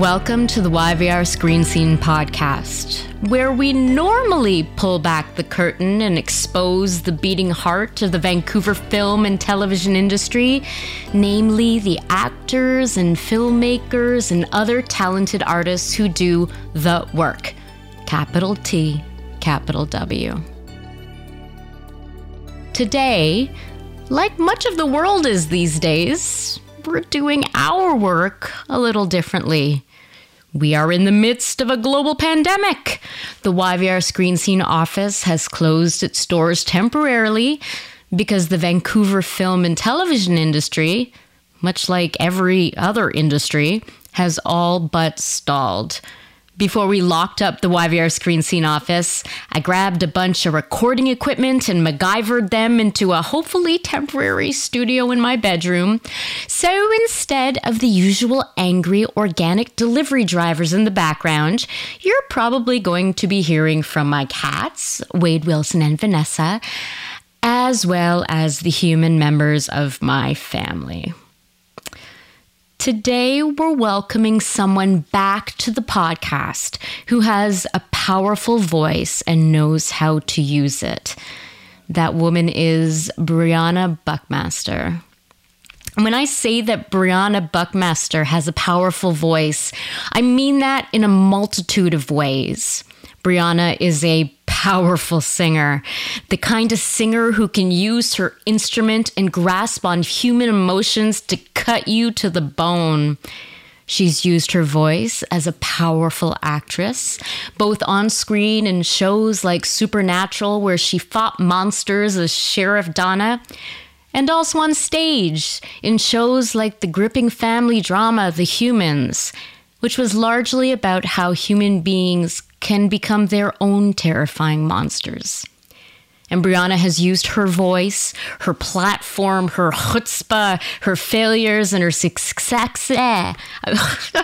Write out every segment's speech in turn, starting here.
Welcome to the YVR Screen Scene podcast, where we normally pull back the curtain and expose the beating heart of the Vancouver film and television industry, namely the actors and filmmakers and other talented artists who do the work. Capital T, capital W. Today, like much of the world is these days, we're doing our work a little differently. We are in the midst of a global pandemic. The YVR Screen Scene office has closed its doors temporarily because the Vancouver film and television industry, much like every other industry, has all but stalled. Before we locked up the YVR Screen Scene office, I grabbed a bunch of recording equipment and MacGyvered them into a hopefully temporary studio in my bedroom. So instead of the usual angry organic delivery drivers in the background, you're probably going to be hearing from my cats, Wade Wilson and Vanessa, as well as the human members of my family. Today, we're welcoming someone back to the podcast who has a powerful voice and knows how to use it. That woman is Briana Buckmaster. When I say that Briana Buckmaster has a powerful voice, I mean that in a multitude of ways. Briana is a powerful singer, the kind of singer who can use her instrument and grasp on human emotions to cut you to the bone. She's used her voice as a powerful actress, both on screen in shows like Supernatural, where she fought monsters as Sheriff Donna, and also on stage in shows like the gripping family drama The Humans, which was largely about how human beings can become their own terrifying monsters. And Briana has used her voice, her platform, her chutzpah, her failures, and her success. I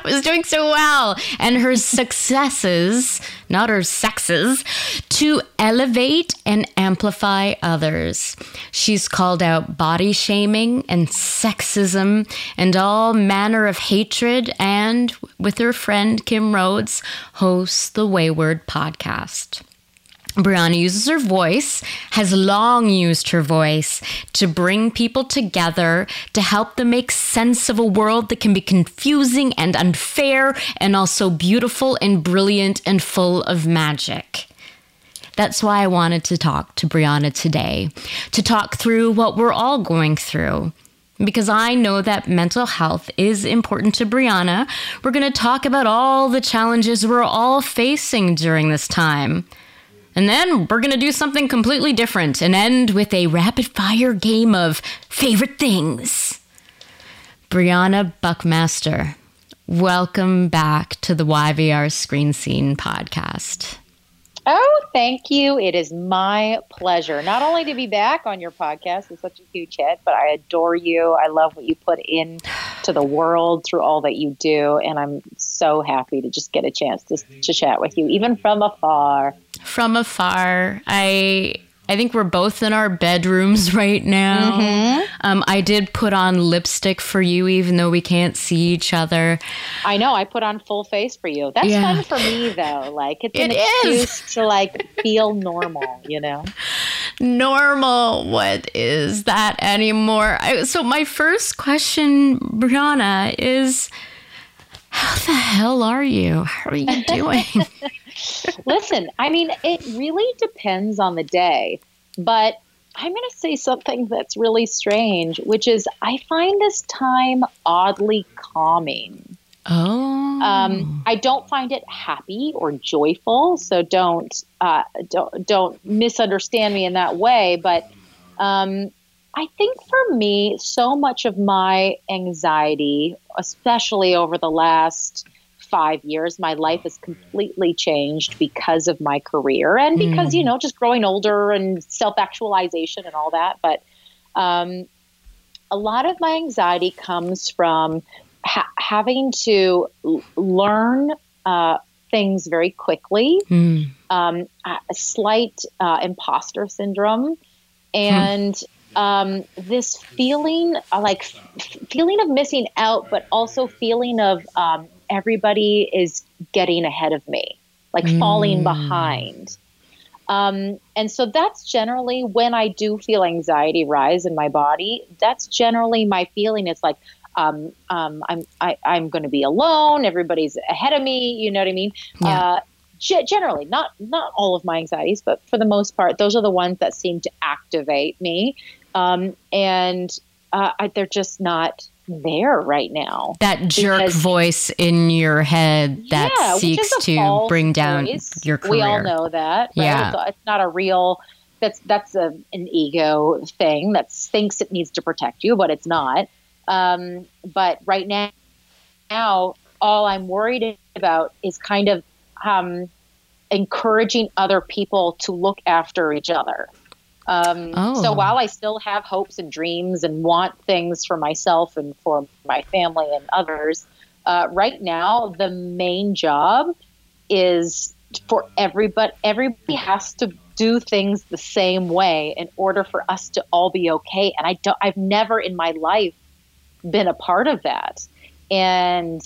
was doing so well. And her successes, not her sexes, to elevate and amplify others. She's called out body shaming and sexism and all manner of hatred, and with her friend Kim Rhodes, hosts the Wayward podcast. Briana uses her voice, has long used her voice to bring people together, to help them make sense of a world that can be confusing and unfair, and also beautiful and brilliant and full of magic. That's why I wanted to talk to Briana today, to talk through what we're all going through. Because I know that mental health is important to Briana, we're going to talk about all the challenges we're all facing during this time. And then we're going to do something completely different and end with a rapid fire game of favorite things. Briana Buckmaster, welcome back to the YVR Screen Scene podcast. Oh, thank you. It is my pleasure not only to be back on your podcast it's such a huge hit, but I adore you. I love what you put in to the world through all that you do. And I'm so happy to just get a chance to, to chat with you, even from afar from afar. I I think we're both in our bedrooms right now. Mm-hmm. Um, I did put on lipstick for you, even though we can't see each other. I know. I put on full face for you. That's yeah. fun for me, though. Like it's an excuse to like feel normal. You know, normal. What is that anymore? I, so my first question, Briana, is. How the hell are you? How are you doing? Listen, I mean, it really depends on the day, but I'm going to say something that's really strange, which is I find this time oddly calming. Oh. Um, I don't find it happy or joyful, so don't uh, don't don't misunderstand me in that way. But um, I think for me, so much of my anxiety, especially over the last five years, my life has completely changed because of my career and because, mm. you know, just growing older and self actualization and all that. But um, a lot of my anxiety comes from ha- having to l- learn uh, things very quickly, mm. um, a slight uh, imposter syndrome, and hmm. um, this feeling uh, like f- feeling of missing out, but also feeling of um, everybody is getting ahead of me, like mm. falling behind. Um, and so that's generally when I do feel anxiety rise in my body. That's generally my feeling. It's like um, um, I'm I, I'm going to be alone. Everybody's ahead of me. You know what I mean? Yeah. Uh, g- generally, not not all of my anxieties, but for the most part, those are the ones that seem to activate me, um, and uh, I, they're just not there right now. That jerk because, voice in your head that yeah, seeks to bring down voice. your career. We all know that. Right? Yeah, it's, it's not a real. That's that's a, an ego thing that thinks it needs to protect you, but it's not. Um, but right now, now all I'm worried about is kind of um, encouraging other people to look after each other. Um, oh. So while I still have hopes and dreams and want things for myself and for my family and others, uh, right now the main job is for everybody. Everybody has to do things the same way in order for us to all be okay. And I don't. I've never in my life been a part of that, and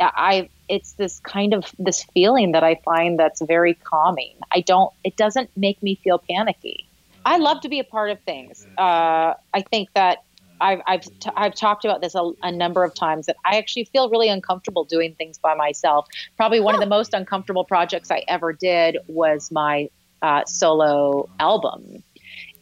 I. It's this kind of this feeling that I find that's very calming. I don't. It doesn't make me feel panicky. I love to be a part of things. Uh, I think that I've I've, t- I've talked about this a, a, number of times that I actually feel really uncomfortable doing things by myself. Probably one of the most uncomfortable projects I ever did was my uh, solo album.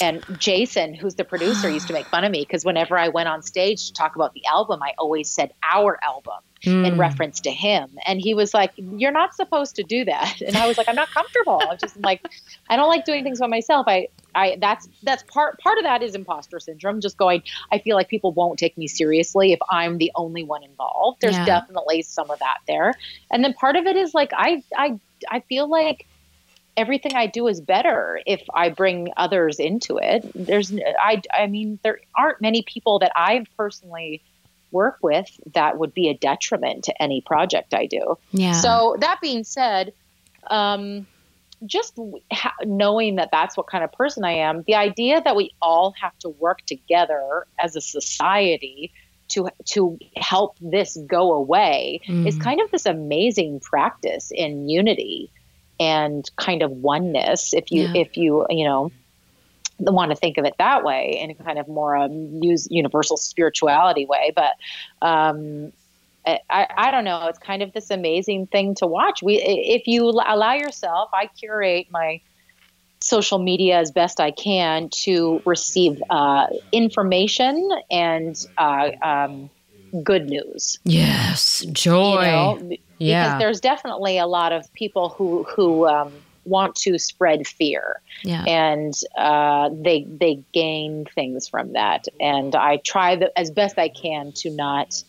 And Jason, who's the producer, used to make fun of me because whenever I went on stage to talk about the album, I always said our album mm. in reference to him. And he was like, You're not supposed to do that. And I was like, I'm not comfortable. I'm just like, I don't like doing things by myself. I, I that's that's part part of that is imposter syndrome. Just going, I feel like people won't take me seriously if I'm the only one involved. There's yeah. definitely some of that there. And then part of it is like I I I feel like everything I do is better if I bring others into it. There's I I mean there aren't many people that I personally work with that would be a detriment to any project I do. Yeah. So that being said, um, just ha- knowing that that's what kind of person I am, the idea that we all have to work together as a society to to help this go away mm. is kind of this amazing practice in unity and kind of oneness. If you yeah. if you you know want to think of it that way in a kind of more um, use universal spirituality way, but um, I, I don't know. It's kind of this amazing thing to watch. We, if you allow yourself, I curate my social media as best I can to receive uh, information and uh, um, good news. Yes, joy. You know, yeah. Because there's definitely a lot of people who who um, want to spread fear, yeah. and uh, they they gain things from that. And I try the, as best I can to not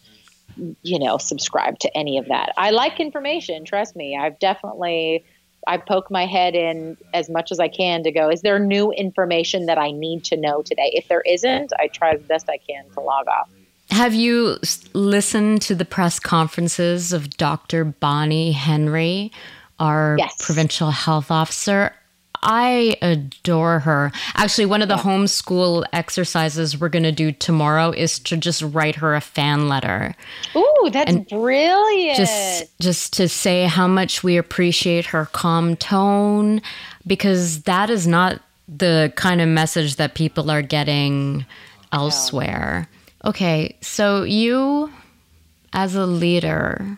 you know, subscribe to any of that. I like information, trust me. I've definitely I poke my head in as much as I can to go, is there new information that I need to know today? If there isn't, I try as best I can to log off. Have you listened to the press conferences of Dr. Bonnie Henry, our yes. provincial health officer? I adore her. Actually, one of the yeah. homeschool exercises we're going to do tomorrow is to just write her a fan letter. Ooh, that's and brilliant. Just just to say how much we appreciate her calm tone because that is not the kind of message that people are getting elsewhere. Okay, so you as a leader,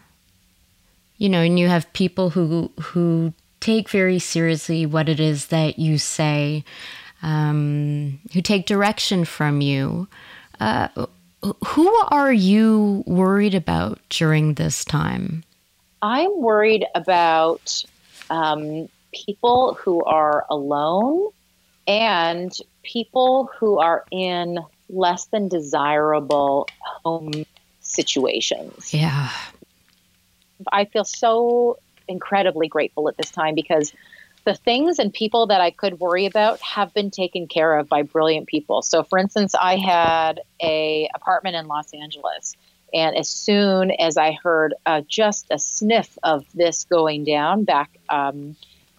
you know, and you have people who who take very seriously what it is that you say, um, who take direction from you. Uh, who are you worried about during this time? I'm worried about um, people who are alone and people who are in less than desirable home situations. Yeah. I feel so incredibly grateful at this time because the things and people that I could worry about have been taken care of by brilliant people. So for instance, I had a apartment in Los Angeles and as soon as I heard uh, just a sniff of this going down back um,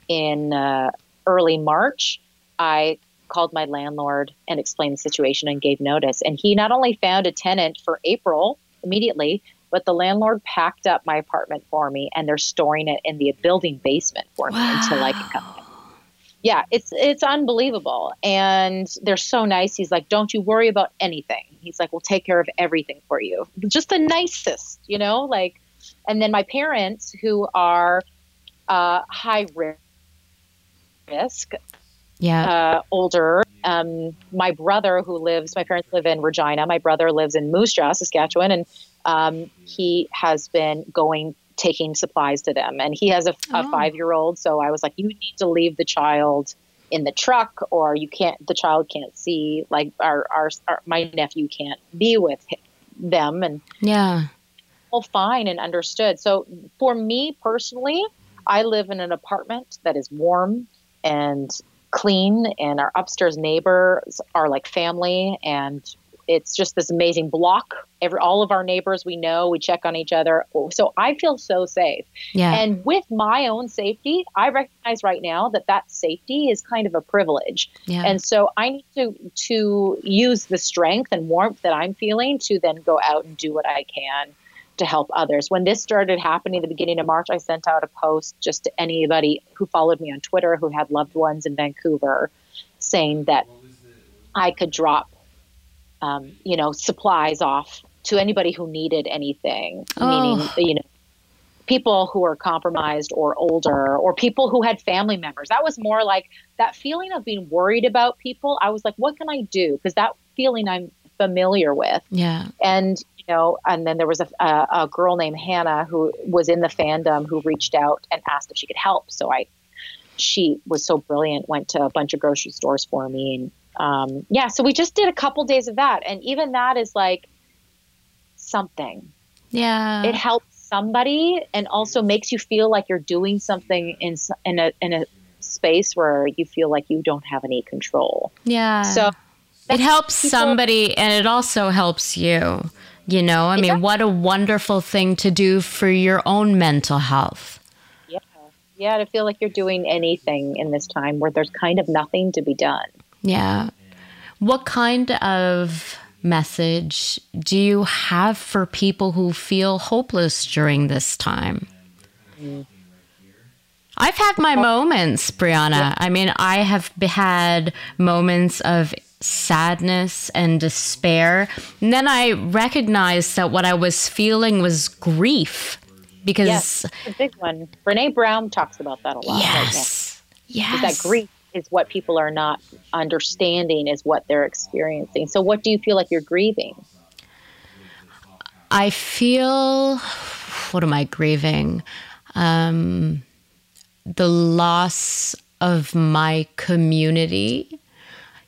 in uh, early March, I called my landlord and explained the situation and gave notice. And he not only found a tenant for April immediately, but the landlord packed up my apartment for me and they're storing it in the building basement for me wow. until I can come yeah, it's it's unbelievable. And they're so nice. He's like, "Don't you worry about anything." He's like, "We'll take care of everything for you." Just the nicest, you know, like and then my parents who are uh, high risk yeah uh, older um, my brother who lives my parents live in regina my brother lives in moose jaw saskatchewan and um, he has been going taking supplies to them. And he has a, a oh. five year old. So I was like, you need to leave the child in the truck or you can't, the child can't see, like our, our, our my nephew can't be with them. And yeah, all fine and understood. So for me personally, I live in an apartment that is warm and clean and our upstairs neighbors are like family and it's just this amazing block. Every all of our neighbors we know, we check on each other. So I feel so safe. Yeah. And with my own safety, I recognize right now that that safety is kind of a privilege. Yeah. And so I need to to use the strength and warmth that I'm feeling to then go out and do what I can to help others. When this started happening at the beginning of March, I sent out a post just to anybody who followed me on Twitter who had loved ones in Vancouver saying that I could drop um, you know, supplies off to anybody who needed anything, oh. meaning, you know, people who are compromised or older or people who had family members. That was more like that feeling of being worried about people. I was like, what can I do? Because that feeling I'm familiar with. Yeah. And, you know, and then there was a, a, a girl named Hannah who was in the fandom who reached out and asked if she could help. So I, she was so brilliant, went to a bunch of grocery stores for me and um, yeah, so we just did a couple days of that, and even that is like something. Yeah, it helps somebody, and also makes you feel like you're doing something in in a in a space where you feel like you don't have any control. Yeah. So it helps people, somebody, and it also helps you. You know, I mean, what a wonderful thing to do for your own mental health. Yeah. Yeah, to feel like you're doing anything in this time where there's kind of nothing to be done. Yeah. What kind of message do you have for people who feel hopeless during this time? I've had my moments, Briana. I mean, I have had moments of sadness and despair. And then I recognized that what I was feeling was grief because yes, a big one. Brene Brown talks about that a lot. Yes. Right yes. That grief is what people are not understanding is what they're experiencing. So, what do you feel like you're grieving? I feel, what am I grieving? Um, the loss of my community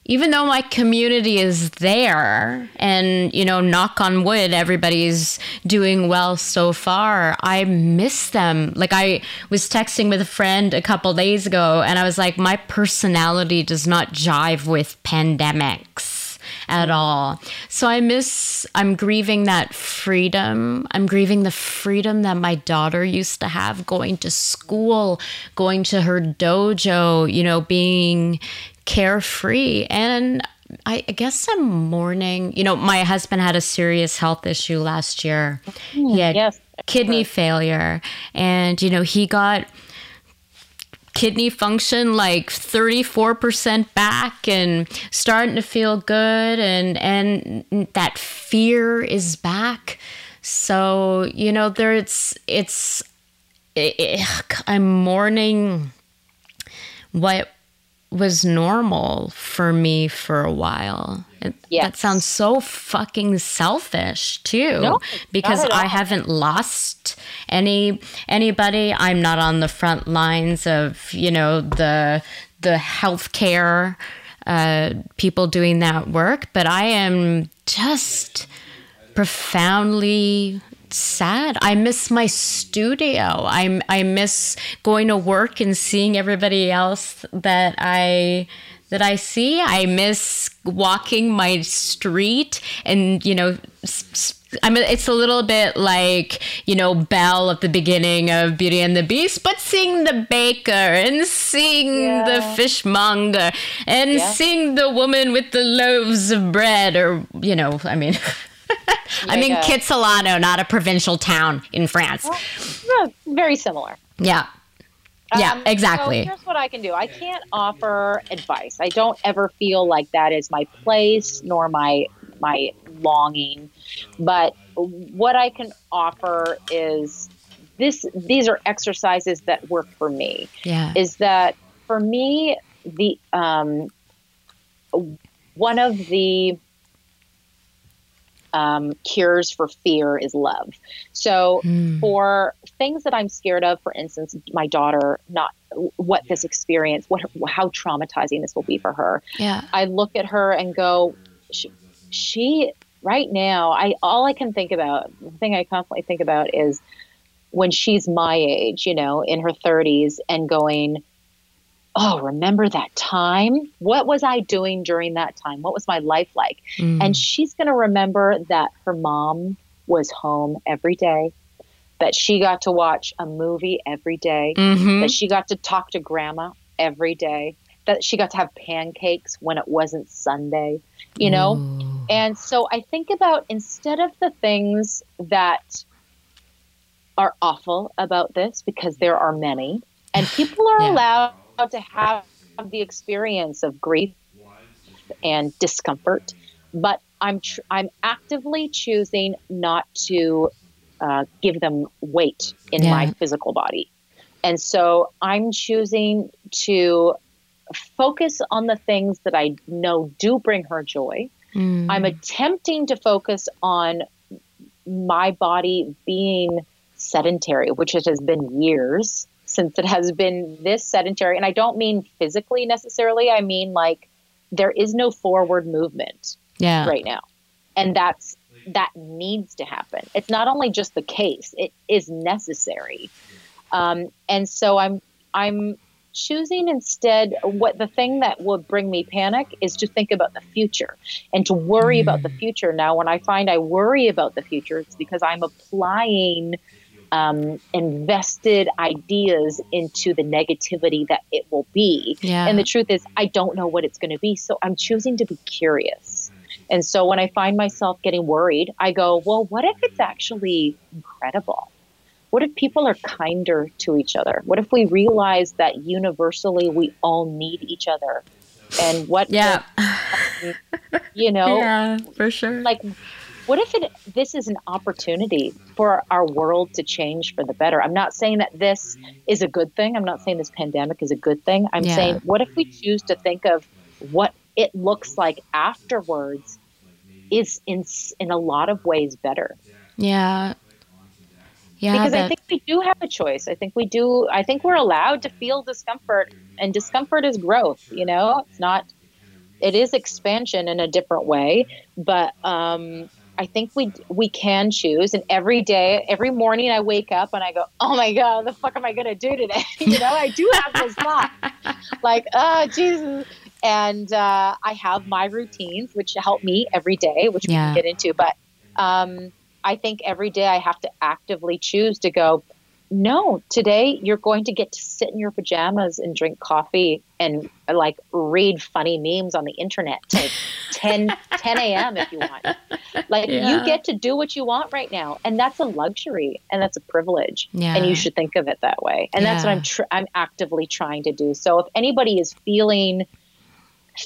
even though my community is there and you know knock on wood everybody's doing well so far i miss them like i was texting with a friend a couple days ago and i was like my personality does not jive with pandemics at all. So I miss, I'm grieving that freedom. I'm grieving the freedom that my daughter used to have going to school, going to her dojo, you know, being, carefree. And I, I, guess I'm mourning. You know, my husband had a serious health issue last year. He had yes, kidney failure, and you know he got kidney function like 34% back and starting to feel good and and that fear is back so you know there's it's it, it, i'm mourning what was normal for me for a while. yes. That sounds so fucking selfish too, no, because I haven't lost any anybody. I'm not on the front lines of you know the the healthcare uh, people doing that work, but I am just profoundly sad. I miss my studio. I I miss going to work and seeing everybody else that I that I see. I miss walking my street and you know. I mean, it's a little bit like, you know, Belle at the beginning of Beauty and the Beast, but seeing the baker and seeing yeah. the fishmonger and yeah. seeing the woman with the loaves of bread, or, you know, I mean, I'm in Kitsilano, not a provincial town in France. Well, very similar. Yeah. Yeah, um, exactly. So here's what I can do. I can't offer advice. I don't ever feel like that is my place nor my my longing. But what I can offer is this these are exercises that work for me. Yeah. Is that for me the um one of the um, cures for fear is love. So, mm. for things that I'm scared of, for instance, my daughter, not what this experience, what how traumatizing this will be for her. Yeah, I look at her and go, she, she right now, I all I can think about, the thing I constantly think about is when she's my age, you know, in her 30s, and going oh, remember that time? What was I doing during that time? What was my life like? Mm. And she's going to remember that her mom was home every day, that she got to watch a movie every day, mm-hmm. that she got to talk to grandma every day, that she got to have pancakes when it wasn't Sunday, you know? Ooh. And so I think about instead of the things that are awful about this, because there are many, and people are yeah. allowed to have the experience of grief and discomfort, but I'm tr- I'm actively choosing not to uh, give them weight in yeah. my physical body, and so I'm choosing to focus on the things that I know do bring her joy. Mm. I'm attempting to focus on my body being sedentary, which it has been years since it has been this sedentary. And I don't mean physically necessarily, I mean like there is no forward movement yeah. right now. And that's that needs to happen. It's not only just the case, it is necessary. Um, and so I'm I'm choosing instead what the thing that would bring me panic is to think about the future and to worry mm. about the mm. future. Now, when I find I worry about the future, it's because I'm applying um, invested ideas into the negativity that it will be. Yeah. And the truth is, I don't know what it's going to be. So I'm choosing to be curious. And so when I find myself getting worried, I go, well, what if it's actually incredible? What if people are kinder to each other? What if we realize that universally we all need each other? And what, yeah, if, you know, yeah, for sure. Like, what if it, this is an opportunity for our world to change for the better? I'm not saying that this is a good thing. I'm not saying this pandemic is a good thing. I'm yeah. saying, what if we choose to think of what it looks like afterwards is in in a lot of ways better. Yeah. Yeah, because I think we do have a choice. I think we do. I think we're allowed to feel discomfort, and discomfort is growth. You know, it's not. It is expansion in a different way, but um, I think we we can choose. And every day, every morning, I wake up and I go, "Oh my god, what the fuck am I gonna do today?" you know, I do have those thoughts, like, "Oh Jesus." And uh, I have my routines, which help me every day, which yeah. we can get into. But um, I think every day I have to actively choose to go no, today you're going to get to sit in your pajamas and drink coffee and like read funny memes on the internet till 10, 10 a.m. if you want. Like yeah. you get to do what you want right now. And that's a luxury and that's a privilege. Yeah. And you should think of it that way. And yeah. that's what I'm, tr- I'm actively trying to do. So if anybody is feeling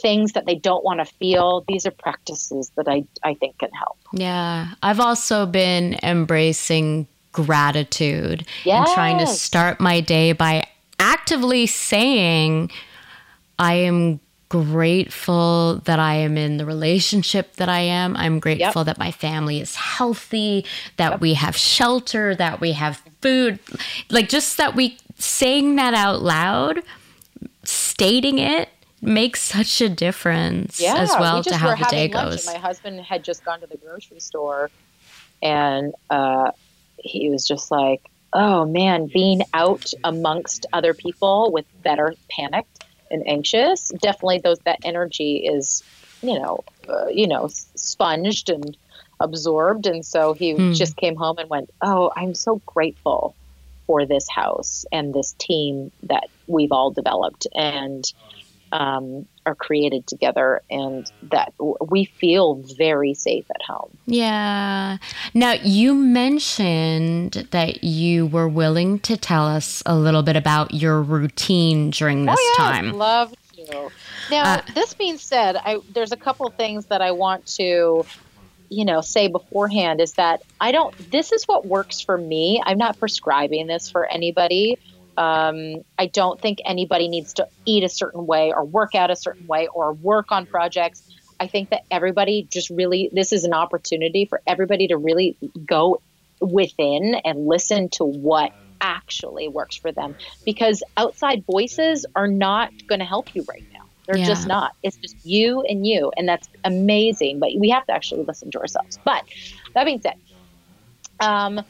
things that they don't want to feel, these are practices that I, I think can help. Yeah. I've also been embracing gratitude yes. and trying to start my day by actively saying, I am grateful that I am in the relationship that I am. I'm grateful yep. that my family is healthy, that yep. we have shelter, that we have food. Like just that we saying that out loud, stating it makes such a difference Yeah, as we well just to how the day goes. my husband had just gone to the grocery store, and uh, he was just like, "Oh man, being out amongst other people with that are panicked and anxious, definitely those that energy is, you know, uh, you know, sponged and absorbed." And so he Hmm. just came home and went, "Oh, I'm so grateful." For this house and this team that we've all developed, and um, are created together and that w- we feel very safe at home. Yeah. Now, you mentioned that you were willing to tell us a little bit about your routine during this oh, yeah, time. Love to. Now, Uh, this being said, I, there's a couple things that I want to, you know, say beforehand is that I don't, this is what works for me. I'm not prescribing this for anybody. Um, I don't think anybody needs to eat a certain way or work out a certain way or work on projects. I think that everybody just really, this is an opportunity for everybody to really go within and listen to what actually works for them because outside voices are not going to help you right now. They're Yeah. just not. It's just you and you, and that's amazing. But we have to actually listen to ourselves. But that being said, um,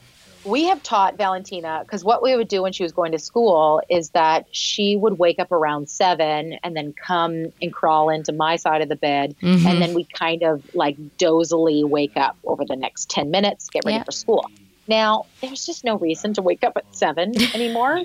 we have taught Valentina because what we would do when she was going to school is that she would wake up around seven and then come and crawl into my side of the bed, Mhm. and then we kind of like dozily wake up over the next ten minutes, get ready Yeah. for school. Now, there's just no reason to wake up at seven anymore.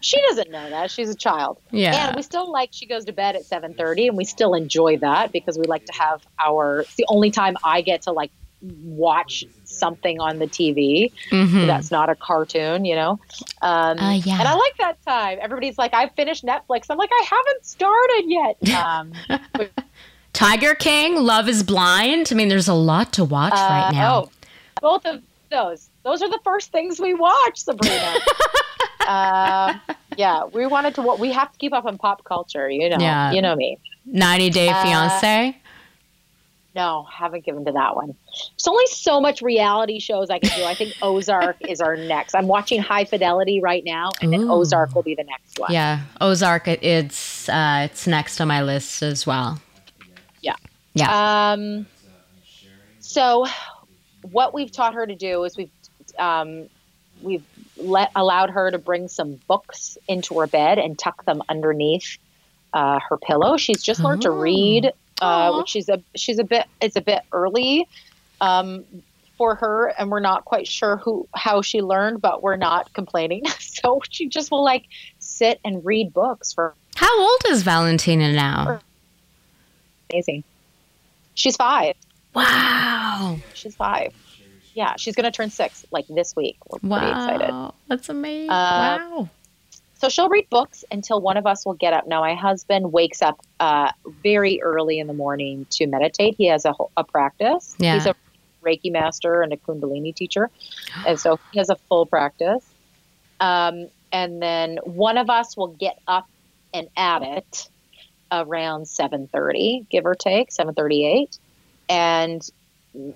she doesn't know that she's a child. Yeah. And we still like she goes to bed at 7:30 and we still enjoy that because we like to have our it's the only time I get to like watch something on the TV Mhm. that's not a cartoon, you know. Um Uh, yeah. and I like that time. Everybody's like I've finished Netflix. I'm like I haven't started yet. Um Tiger King, Love is Blind. I mean, there's a lot to watch right uh, now. Oh, both of those. Those are the first things we watch, Sabrina. uh, yeah, we wanted to. We have to keep up on pop culture. You know, Yeah. you know me. 90 Day Uh, Fiance. No, haven't given to that one. There's only so much reality shows I can do. I think Ozark is our next. I'm watching High Fidelity right now, and then Ozark will be the next one. Yeah, Ozark. it- It's uh, it's next on my list as well. Yeah. Yeah. Um, so, what we've taught her to do is we've um, we've let allowed her to bring some books into her bed and tuck them underneath uh, her pillow. She's just learned to Oh. read, uh, which she's a she's a bit it's a bit early um, for her, and we're not quite sure who how she learned, but we're not complaining. so she just will like sit and read books for How old is Valentina now? amazing. She's five. Wow. She's five. Yeah, she's going to turn six like this week. We're pretty excited. That's amazing. Uh, wow. So she'll read books until one of us will get up. Now, my husband wakes up uh, very early in the morning to meditate. He has a, a practice. Yeah. He's a Reiki master and a Kundalini teacher. And so he has a full practice. Um, and then one of us will get up and at it around 7.30, give or take, 7.38, and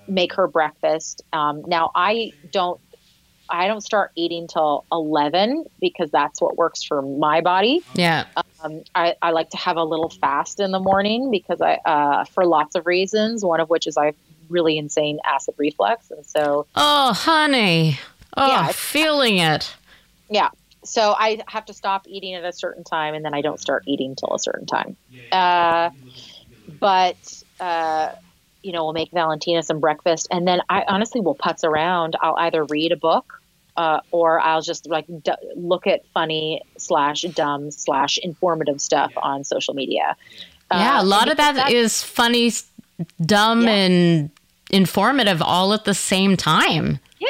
make her breakfast. Um, now, I don't I don't start eating till 11 because that's what works for my body. Yeah. Um, I, I like to have a little fast in the morning because I, uh, for lots of reasons, one of which is I have really insane acid reflux. And so, Oh, honey. Oh, Yeah, it's- feeling it. yeah, so I have to stop eating at a certain time and then I don't start eating till a certain time. Uh, but, uh, you know, we'll make Valentina some breakfast and then I honestly will putz around. I'll either read a book uh, or I'll just like d- look at funny slash dumb slash informative stuff on social media. yeah, Uh, a lot of that is funny, dumb, Yeah. and informative all at the same time. Yeah,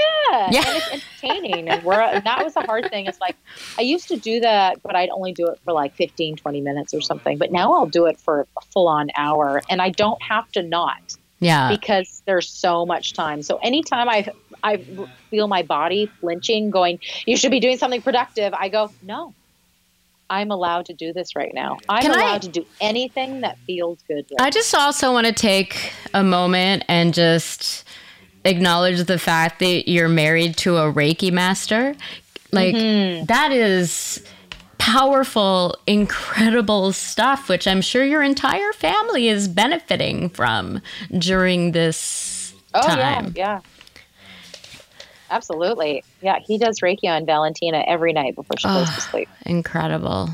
Yeah. and it's entertaining. and we're and that was the hard thing. It's like I used to do that, but I'd only do it for like 15, 20 minutes or something. But now I'll do it for a full on hour, and I don't have to not Yeah. because there's so much time. So anytime I I feel my body flinching, going, "You should be doing something productive," I go, "No." I'm allowed to do this right now. I'm Can I- allowed to do anything that feels good. Right I just also want to take a moment and just acknowledge the fact that you're married to a Reiki master. Like, Mm-hmm. that is powerful, incredible stuff, which I'm sure your entire family is benefiting from during this Oh time. yeah, yeah. Absolutely. Yeah, he does Reiki on Valentina every night before she goes to sleep. Incredible.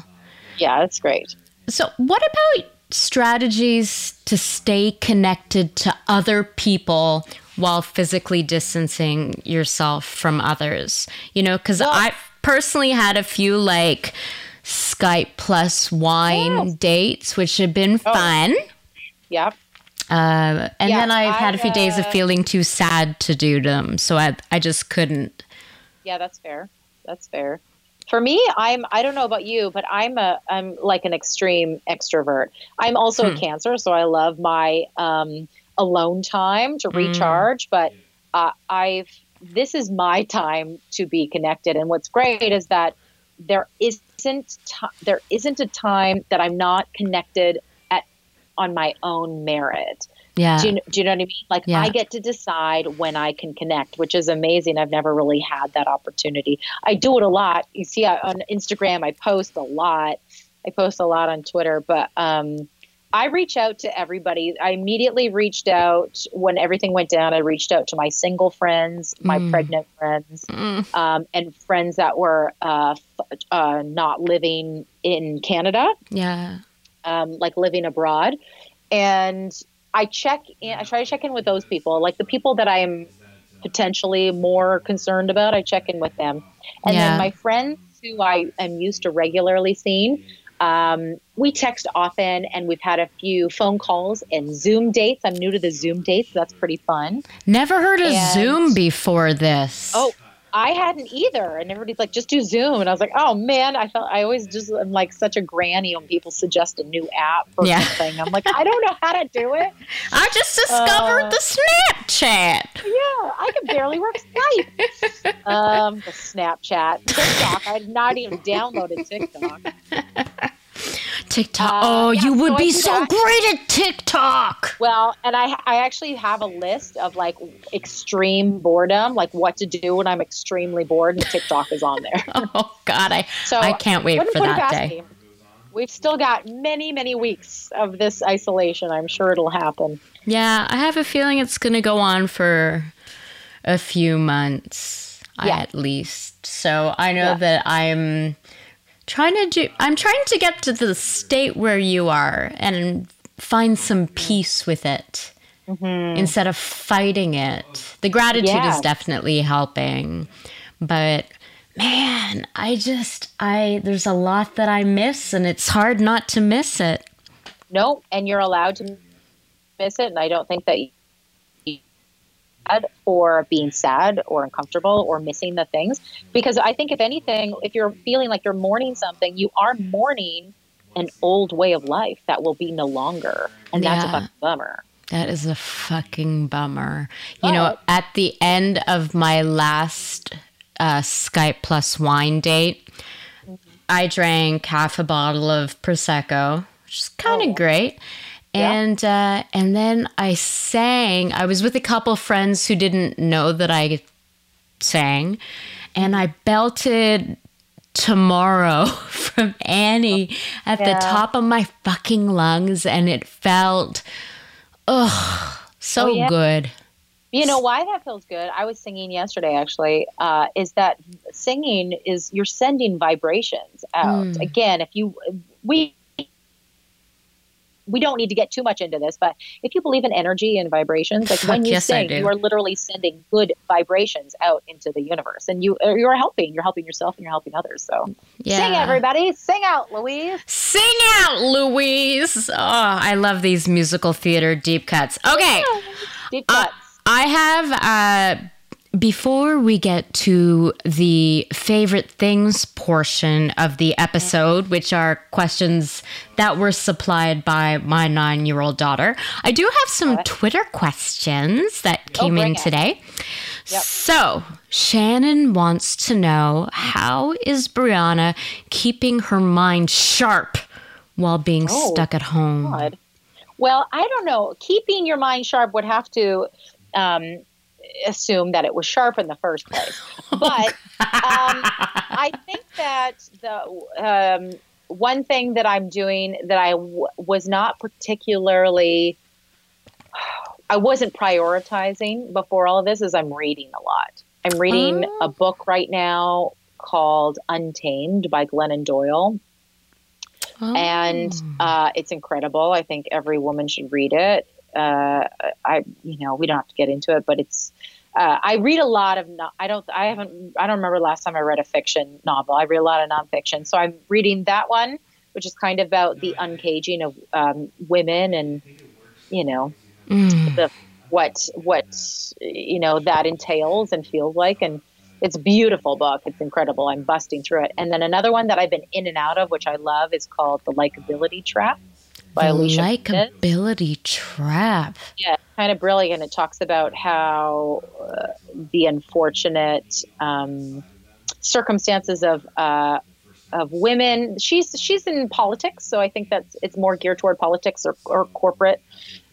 Yeah, that's great. So, what about strategies to stay connected to other people while physically distancing yourself from others? You know, because Well- I personally had a few like Skype plus wine Yes. dates, which have been oh. fun. Yeah. Uh, and Yeah, then I've had a few days of uh, feeling too sad to do them, so I I just couldn't. Yeah, that's fair. That's fair. For me, I'm I don't know about you, but I'm a I'm like an extreme extrovert. I'm also Hmm. a cancer, so I love my um alone time to Mm. recharge, but uh, I've this is my time to be connected and what's great is that there isn't ti there isn't a time that I'm not connected on my own merit. Yeah, Do you, do you know what I mean? Like Yeah. I get to decide when I can connect, which is amazing. I've never really had that opportunity. I do it a lot. You see I, on Instagram, I post a lot. I post a lot on Twitter, but um, I reach out to everybody. I immediately reached out when everything went down. I reached out to my single friends, my Mm. pregnant friends, Mm. um, and friends that were uh, f- uh, not living in Canada yeah, um, like living abroad. And I check in, I try to check in with those people, like the people that I'm potentially more concerned about. I check in with them. And Yeah. then my friends who I am used to regularly seeing, um, we text often and we've had a few phone calls and Zoom dates. I'm new to the Zoom dates. So that's pretty fun. never heard of And- Zoom before this. Oh, I hadn't either. And everybody's like, just do Zoom. And I was like, oh man, I felt I always just am like such a granny when people suggest a new app or Yeah. something. I'm like, I don't know how to do it. I just discovered Uh, the Snapchat. Yeah, I can barely work Skype. Um, the Snapchat, TikTok. I had not even downloaded TikTok. TikTok. Uh, oh, yeah, you would so be so that. great at TikTok. Well, and I I actually have a list of like extreme boredom, like what to do when I'm extremely bored, and TikTok is on there. Oh God, I So I can't wait for that day. me. We've still got many, many weeks of this isolation. I'm sure it'll happen. Yeah, I have a feeling it's going to go on for a few months Yeah. at least. So I know Yeah. that I'm trying to do. I'm trying to get to the state where you are and find some peace with it mm-hmm. instead of fighting it. The gratitude is definitely helping, but man, I just I there's a lot that I miss and it's hard not to miss it. No, and you're allowed to miss it. And I don't think that bad for being sad or uncomfortable or missing the things. Because I think, if anything, if you're feeling like you're mourning something, you are mourning an old way of life that will be no longer. And that's a fucking bummer. That is a fucking bummer. You know, at the end of my last uh, Skype plus wine date, I drank half a bottle of prosecco, which is kind of Oh. great. Yeah. And uh, and then I sang. I was with a couple friends who didn't know that I sang, and I belted tomorrow from Annie at Yeah. the top of my fucking lungs, and it felt ugh so Oh, yeah. good. You know why that feels good? I was singing yesterday actually, uh, is that singing is you're sending vibrations out. Mm. Again, if you we we don't need to get too much into this, but if you believe in energy and vibrations, like when you yes, sing, you are literally sending good vibrations out into the universe, and you uh, you're helping. You're helping yourself, and you're helping others. So Yeah. sing, everybody, sing out, Louise. Sing out, Louise. Oh, I love these musical theater deep cuts. Okay. Deep Uh. I have, uh, before we get to the favorite things portion of the episode, which are questions that were supplied by my nine year old daughter, I do have some Twitter questions that came in it. today. Yep. So, Shannon wants to know how is Briana keeping her mind sharp while being Oh, stuck at home? God. Well, I don't know. Keeping your mind sharp would have to um, assume that it was sharp in the first place. But um, I think that the um, one thing that I'm doing that I w- was not particularly, I wasn't prioritizing before all of this is I'm reading a lot. I'm reading Oh. a book right now called Untamed by Glennon Doyle, Oh. and uh, it's incredible. I think every woman should read it. Uh, I, you know, we don't have to get into it, but it's. Uh, I read a lot of. No, I don't. I haven't. I don't remember last time I read a fiction novel. I read a lot of nonfiction, so I'm reading that one, which is kind of about the uncaging of um, women and, you know, Mm. the what what you know that entails and feels like and it's a beautiful book it's incredible i'm busting through it and then another one that i've been in and out of which i love is called the likability trap by the alicia likability trap. yeah kind of brilliant. It talks about how uh, the unfortunate um, circumstances of uh, of women. She's she's in politics so i think that's it's more geared toward politics or, or corporate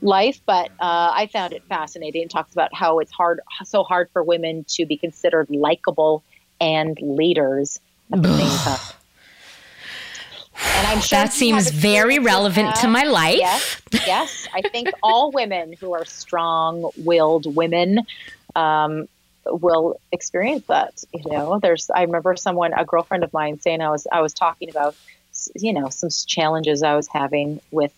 life but uh, i found it fascinating. It talks about how it's hard so hard for women to be considered likable and leaders at the same time and i'm sure That seems very relevant to my life. Yes, yes. I think all women who are strong-willed women um, will experience that. You know, there's. I remember someone, a girlfriend of mine, saying I was I was talking about, you know, some challenges I was having with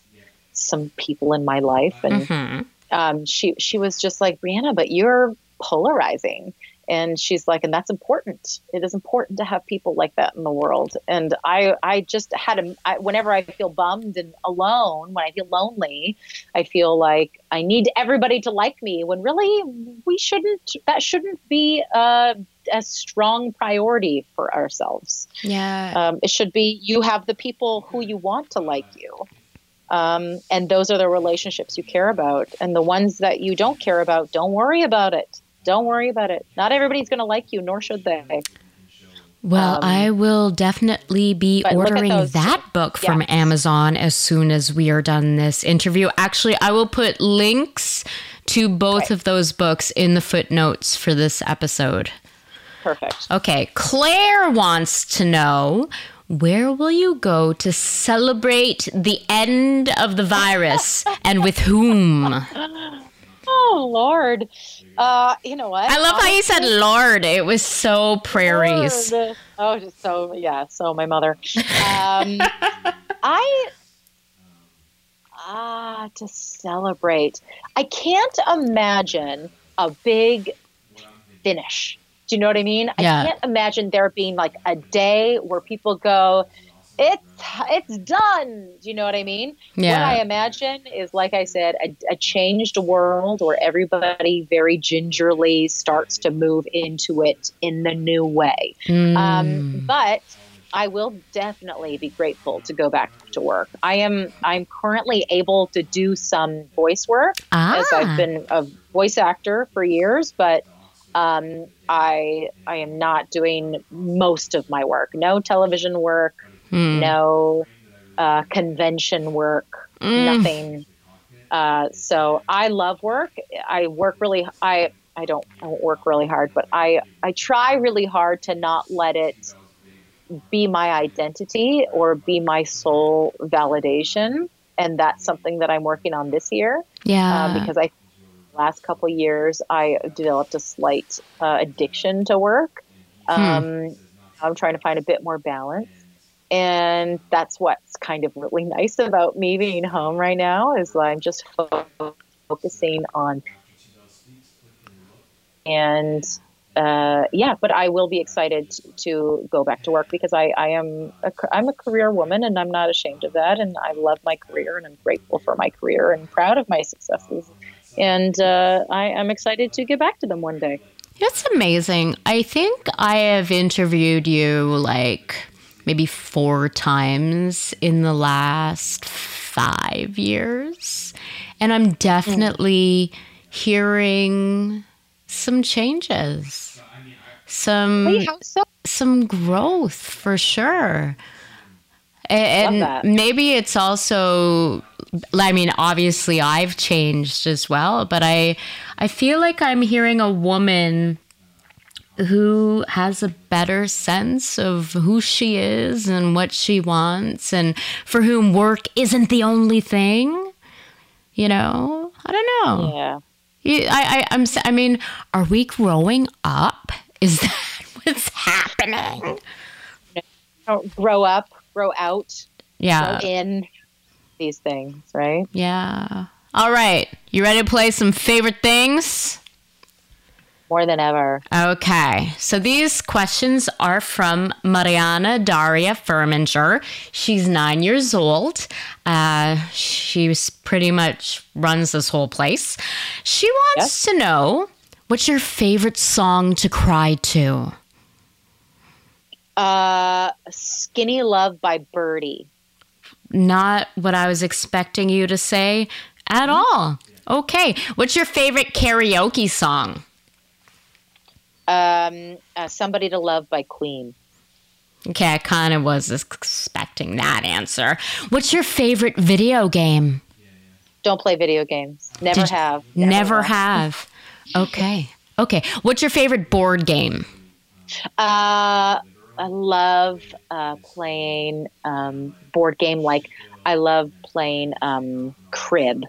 some people in my life, and Mhm. um, she she was just like Briana, but you're polarizing. And she's like, and that's important. It is important to have people like that in the world. And I, I just had a, I, whenever I feel bummed and alone, when I feel lonely, I feel like I need everybody to like me. When really, we shouldn't. That shouldn't be a, a strong priority for ourselves. Yeah. Um, it should be you have the people who you want to like you. Um, and those are the relationships you care about. And the ones that you don't care about, don't worry about it. Don't worry about it. Not everybody's going to like you, nor should they. Well, Um, I will definitely be but look at ordering that book from yeah. Amazon as soon as we are done this interview. Actually, I will put links to both Right. of those books in the footnotes for this episode. Perfect. Okay, Claire wants to know where will you go to celebrate the end of the virus and with whom? Oh, Lord. Uh, you know what? I love how you said Lord. It was so prairies. Lord. Oh, just so yeah. So my mother. Um, I ah to celebrate. I can't imagine a big finish. Do you know what I mean? Yeah. I can't imagine there being like a day where people go, "It's it's done." Do you know what I mean? Yeah. What I imagine is, like I said, a, a changed world where everybody very gingerly starts to move into it in the new way. Mm. Um, but I will definitely be grateful to go back to work. I am. I'm currently able to do some voice work ah. as I've been a voice actor for years, but um, I I am not doing most of my work. No television work. Hmm. No uh, convention work. Mm. Nothing. Uh, so I love work. I work really. I I don't I don't work really hard, but I I try really hard to not let it be my identity or be my sole validation. And that's something that I'm working on this year Yeah. uh, because I last couple years I developed a slight uh, addiction to work. Um, I'm trying to find a bit more balance, and that's what's kind of really nice about me being home right now is I'm just fo- focusing on and. Uh, yeah, but I will be excited to go back to work because I, I am a, I'm a career woman and I'm not ashamed of that and I love my career and I'm grateful for my career and proud of my successes and uh, I, I'm excited to get back to them one day. It's amazing. I think I have interviewed you like maybe four times in the last five years. And I'm definitely hearing some changes, some Wait, so? some growth for sure. A- And maybe it's also I mean obviously I've changed as well, but I I feel like I'm hearing a woman who has a better sense of who she is and what she wants, and for whom work isn't the only thing. You know, I don't know. Yeah. You, I, I, I'm. I mean, are we growing up? Is that what's happening? Don't grow up, grow out, Yeah. grow in these things, right? Yeah. All right. You ready to play some favorite things? More than ever. Okay. So these questions are from Mariana Daria Furminger. She's nine years old. Uh, she's pretty much runs this whole place. She wants to know what's your favorite song to cry to? Uh, Skinny Love by Birdy. Not what I was expecting you to say at all. Okay. What's your favorite karaoke song? Um, uh, Somebody to Love by Queen. Okay, I kind of was expecting that answer. What's your favorite video game? Don't play video games. Never Did- have. Never will. have. Okay. Okay. What's your favorite board game? Uh, I love uh, playing um, board game. Like I love playing um, crib.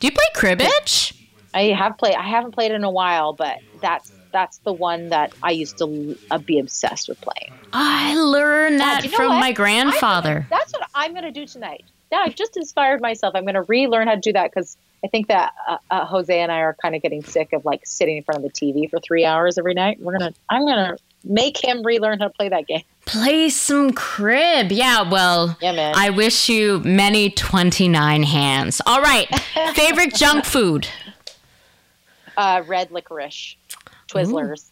Do you play cribbage? I have played. I haven't played in a while, but that's that's the one that I used to uh, be obsessed with playing. I learned that you know from what? my grandfather. That's what I'm going to do tonight. Yeah, I've just inspired myself. I'm going to relearn how to do that because I think that uh, uh, Jose and I are kind of getting sick of like sitting in front of the TV for three hours every night. We're gonna. I'm gonna make him relearn how to play that game. Play some crib. Yeah, well, Yeah, man. I wish you many 29 hands. All right. favorite junk food? Uh, red licorice, Twizzlers.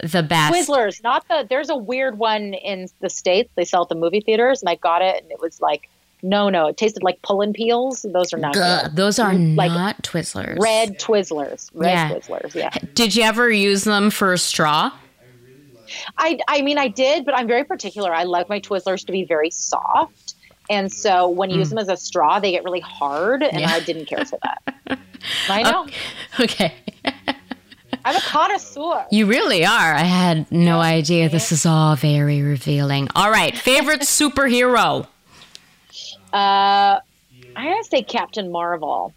The best. Twizzlers, not the. There's a weird one in the states. They sell at the movie theaters, and I got it, and it was like, no, no, it tasted like pulling peels. Those are not good. those are Like not Twizzlers. Red Twizzlers, red Yeah. Twizzlers. Yeah, Did you ever use them for a straw? I, I mean, I did, but I'm very particular. I like my Twizzlers to be very soft, and so when you use mm. them as a straw, they get really hard, and. Yeah. I didn't care for that. I know. Okay. I'm a connoisseur. You really are. I had no idea. This is all very revealing. All right. Favorite superhero? Uh, I gotta say Captain Marvel.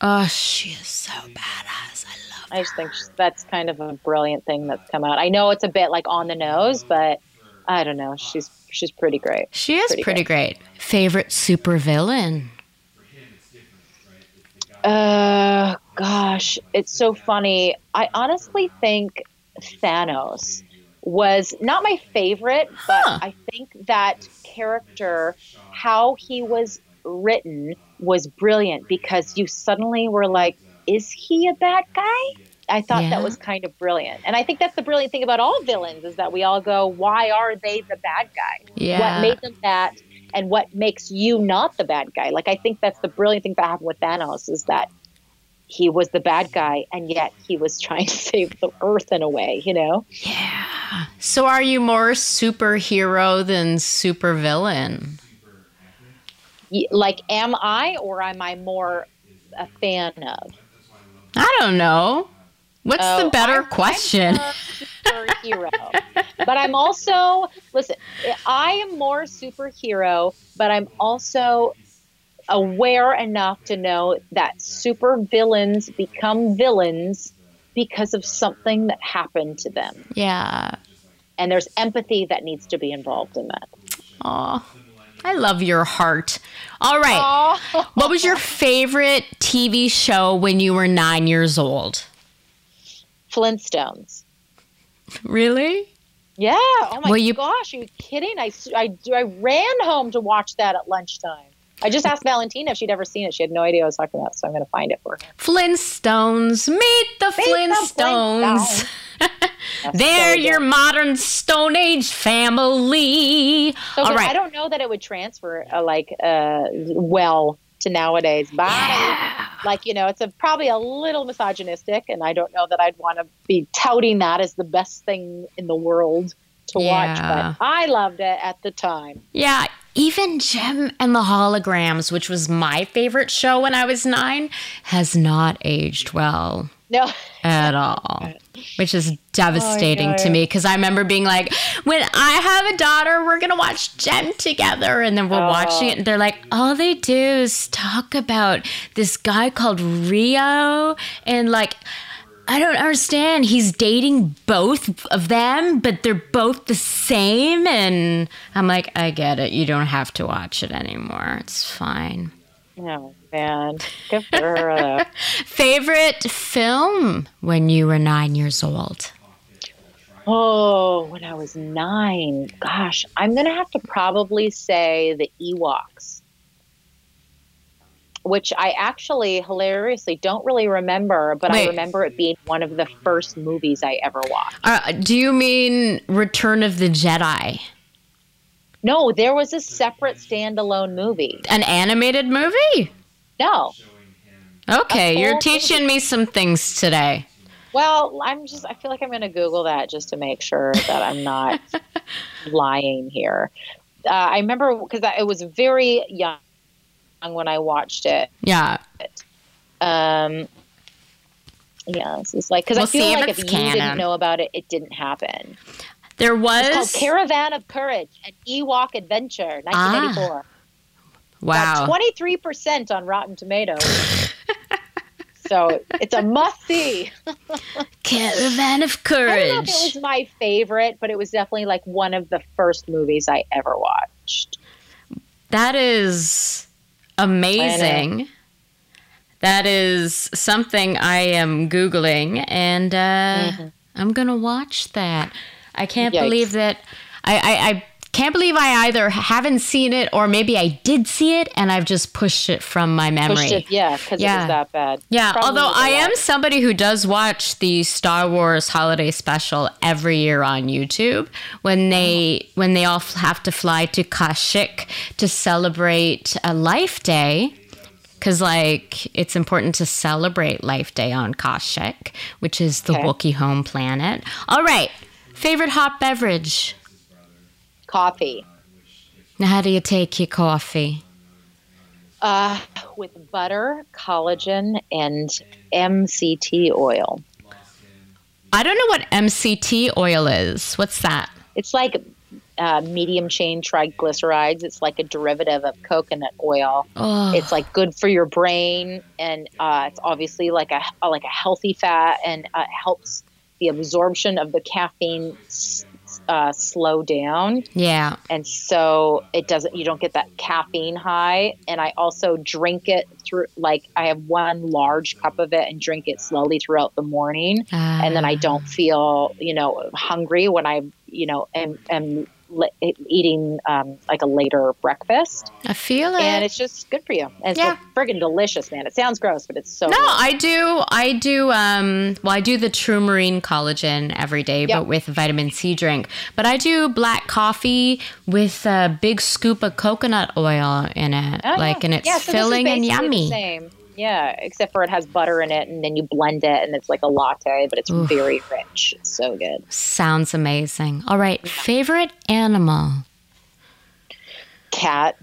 Oh, she is so badass. I love I just think that's kind of a brilliant thing that's come out. I know it's a bit like on the nose, but I don't know. She's she's pretty great. She is Pretty pretty, great. Favorite supervillain? Uh, gosh, it's so funny. I honestly think Thanos was not my favorite, but Huh. I think that character, how he was written, was brilliant because you suddenly were like, is he a bad guy? I thought Yeah. that was kind of brilliant. And I think that's the brilliant thing about all villains is that we all go, why are they the bad guy? Yeah. What made them that? And what makes you not the bad guy? Like, I think that's the brilliant thing that happened with Thanos is that he was the bad guy and yet he was trying to save the earth in a way, you know? Yeah. So are you more superhero than supervillain? Like, am I or am I more a fan of? I don't know. What's Oh, the better I'm- I'm question? superhero. but I'm also listen. I am more superhero, but I'm also aware enough to know that super villains become villains because of something that happened to them, yeah. and there's empathy that needs to be involved in that. Oh, I love your heart. All right. Oh, What was your favorite TV show when you were nine years old? Flintstones. Really? Yeah. Oh my Well, you- gosh, are you kidding? I, I, I ran home to watch that at lunchtime. I just asked Valentina if she'd ever seen it. She had no idea I was talking about, so I'm going to find it for her. Flintstones. Meet the the Flintstones. They're so your modern Stone Age family. So All right. I don't know that it would transfer uh, like uh, well to nowadays. Bye. Yeah. Like you know, it's a, probably a little misogynistic, and I don't know that I'd want to be touting that as the best thing in the world to watch. Yeah. But I loved it at the time. Yeah, even Jem and the Holograms, which was my favorite show when I was nine, has not aged well. No. at all, which is devastating Oh, to me because I remember being like, when I have a daughter, we're going to watch Jem together. And then we're watching it, and they're like, all they do is talk about this guy called Rio. And like, I don't understand. He's dating both of them, but they're both the same. And I'm like, I get it. You don't have to watch it anymore. It's fine. Oh man, good for her. Favorite film when you were nine years old? Oh, when I was nine, gosh, I'm gonna have to probably say the Ewoks, which I actually hilariously don't really remember, but Wait. I remember it being one of the first movies I ever watched. Uh, do you mean Return of the Jedi? No, there was a separate standalone movie. An animated movie? No, Okay, you're teaching me some things today. well, I'm just, I feel like I'm gonna Google that just to make sure that I'm not lying here. Uh, I remember because it was very young when I watched it. Yeah. Um, yeah, this is like because We'll I feel see if like if you didn't know about it, it didn't happen. There It's called was. Caravan of Courage, an Ewok adventure, 1984. wow. Twenty three percent on Rotten Tomatoes. so it's a must see. Caravan of I don't know if Courage. it was my favorite, but it was definitely like one of the first movies I ever watched. That is amazing. That is something I am Googling, and uh, I'm going to watch that. I can't Yikes. believe that. I, I, I can't believe I either haven't seen it or maybe I did see it and I've just pushed it from my memory. It, yeah, because it was that bad. Yeah, Probably although I am somebody who does watch the Star Wars holiday special every year on YouTube when they when they all have to fly to Kashyyyk to celebrate a Life Day cuz like it's important to celebrate Life Day on Kashyyyk, which is the Okay. Wookiee home planet. All right. Favorite hot beverage? Coffee. Now how do you take your coffee? Uh, with butter, collagen, and MCT oil. I don't know what MCT oil is. What's that? It's like uh, medium chain triglycerides. It's like a derivative of coconut oil. Oh. It's like good for your brain, and uh, it's obviously like a like a healthy fat, and uh, helps the absorption of the caffeine uh, slow down. Yeah. and so it doesn't you don't get that caffeine high and i also drink it through like i have one large cup of it and drink it slowly throughout the morning and then i don't feel you know hungry when i you know am, am eating um, like a later breakfast I feel it. and it's just good for you and it's Yeah. friggin' delicious man it sounds gross but it's so No, good. I do. I do. Um, well, I do the True Marine collagen every day, Yeah. but with vitamin C drink. But I do black coffee with a big scoop of coconut oil in it, Oh, like, yeah. and it's Yeah, so filling and yummy. Yeah, except for it has butter in it, and then you blend it, and it's like a latte, but it's very rich. It's so good. Sounds amazing. All right, favorite animal. cat.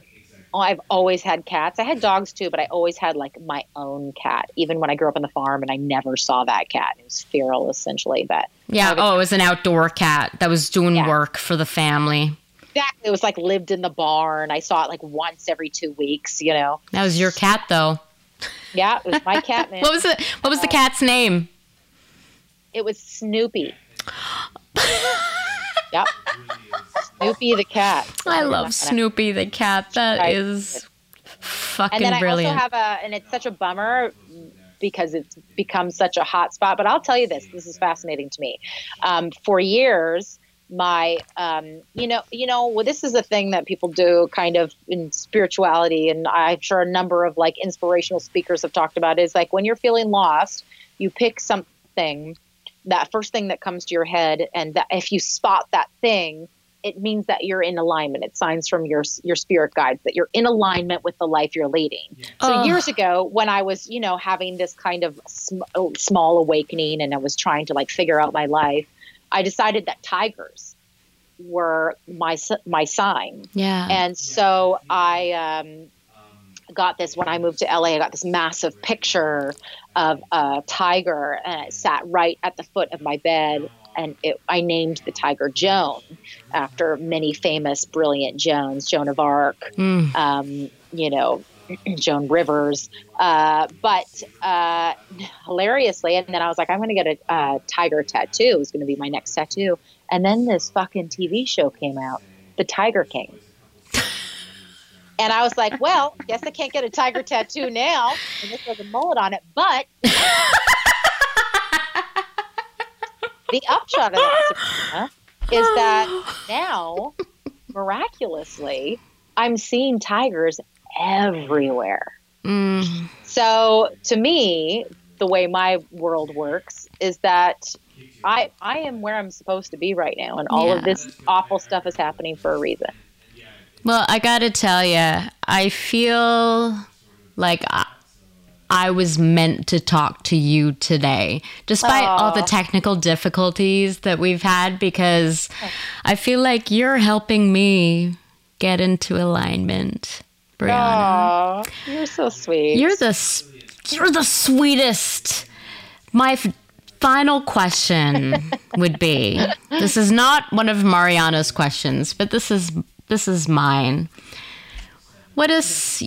Oh, I've always had cats. I had dogs too, but I always had like my own cat. Even when I grew up on the farm, and I never saw that cat. It was feral, essentially. But Yeah. Oh, it was an outdoor cat that was doing Yeah. work for the family. exactly, it was like lived in the barn. I saw it like once every two weeks. You know. That was your cat, though. Yeah, it was my cat, man. What was it? What was the cat's name? it was Snoopy. yep. Snoopy the cat. I love Snoopy the cat. That Right. is fucking And then I brilliant. also have a, and it's such a bummer because it's become such a hot spot. But I'll tell you this: this is fascinating to me. Um, for years, my, um, you know, you know, well, this is a thing that people do, kind of in spirituality, and I'm sure a number of like inspirational speakers have talked about. Is like when you're feeling lost, you pick something, that first thing that comes to your head, and that if you spot that thing it means that you're in alignment. It signs from your your spirit guides that you're in alignment with the life you're leading. So Ugh. years ago, when I was, you know, having this kind of sm- oh, small awakening, and I was trying to like figure out my life, I decided that tigers were my my sign. yeah. And so I um, got this when I moved to LA. I got this massive picture of a tiger, and it sat right at the foot of my bed. And it, I named the tiger Joan after many famous, brilliant Joans, Joan of Arc, Mm. um, you know, Joan Rivers. Uh, but uh, hilariously, and then I was like, I'm going to get a uh, tiger tattoo. It was going to be my next tattoo. And then this fucking TV show came out, The Tiger King. And I was like, well, guess I can't get a tiger tattoo now. And this has a mullet on it. But the upshot of that is that now, miraculously, I'm seeing tigers everywhere. Mm. So to me, the way my world works is that I I am where I'm supposed to be right now, and all of this awful stuff is happening for a reason. Well, I gotta tell you, I feel like I, I was meant to talk to you today, despite all the technical difficulties that we've had, because I feel like you're helping me get into alignment, Briana. Oh, you're so sweet. You're the you're the sweetest. My f- final question would be: This is not one of Mariana's questions, but this is this is mine. What is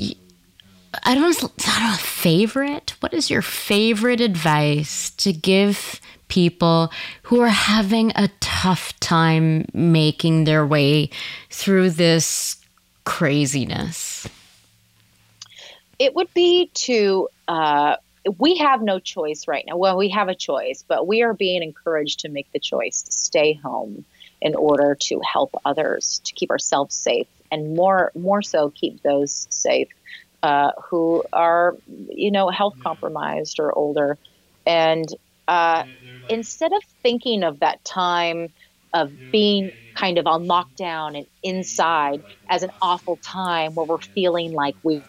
I don't know, I don't know favorite? What is your favorite advice to give people who are having a tough time making their way through this craziness? It would be to uh, we have no choice right now. Well we have a choice but we are being encouraged to make the choice to stay home in order to help others to keep ourselves safe and more more so keep those safe uh, who are you know health compromised or older. And uh, instead of thinking of that time of being kind of on lockdown and inside as an awful time where we're feeling like we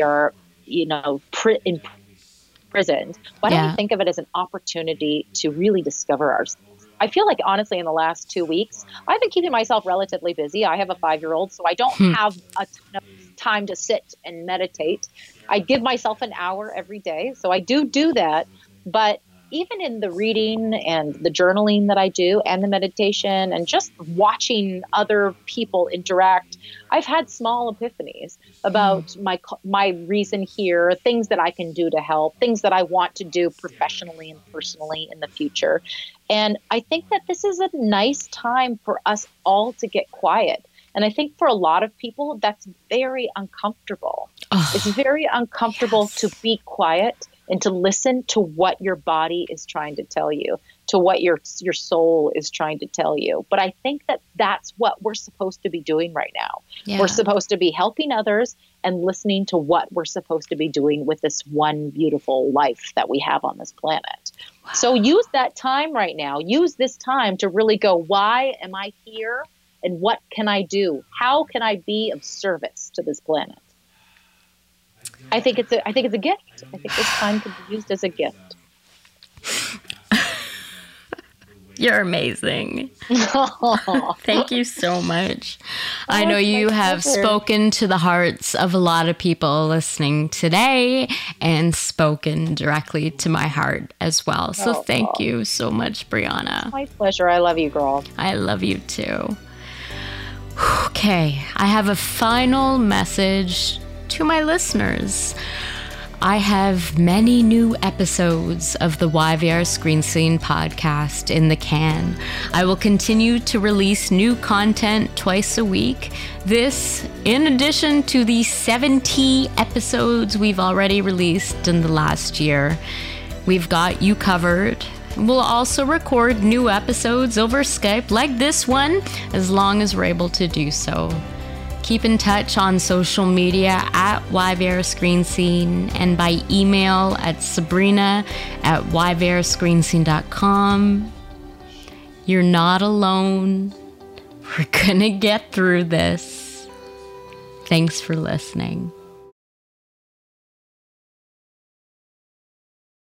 are, you know, pri- imprisoned. Why don't Yeah. we think of it as an opportunity to really discover ourselves? I feel like honestly, in the last two weeks, I've been keeping myself relatively busy. I have a five-year-old, so I don't Hmm. have a ton of time to sit and meditate. I give myself an hour every day, so I do do that. But even in the reading and the journaling that I do and the meditation and just watching other people interact, I've had small epiphanies about hmm. my my reason here, things that I can do to help, things that I want to do professionally and personally in the future. And I think that this is a nice time for us all to get quiet. And I think for a lot of people that's very uncomfortable. Ugh. It's very uncomfortable to be quiet and to listen to what your body is trying to tell you, to what your your soul is trying to tell you. But I think that that's what we're supposed to be doing right now. Yeah. We're supposed to be helping others and listening to what we're supposed to be doing with this one beautiful life that we have on this planet. So use that time right now. Use this time to really go, why am I here? And what can I do? How can I be of service to this planet? I think it's a I think it's a gift. I think this time can be used as a gift. You're amazing. Thank you so much. I oh, know you have pleasure. spoken to the hearts of a lot of people listening today and spoken directly to my heart as well. So Oh, thank oh. you so much, Briana. My pleasure. I love you, girl. I love you too. Okay, I have a final message to my listeners. I have many new episodes of the YVR Screen Scene podcast in the can. I will continue to release new content twice a week. This, in addition to the 70 episodes we've already released in the last year. We've got you covered. We'll also record new episodes over Skype like this one, as long as we're able to do so. Keep in touch on social media at YVR Screen Scene and by email at sabrina at yvrscreenscene.com. You're not alone. We're gonna get through this. Thanks for listening.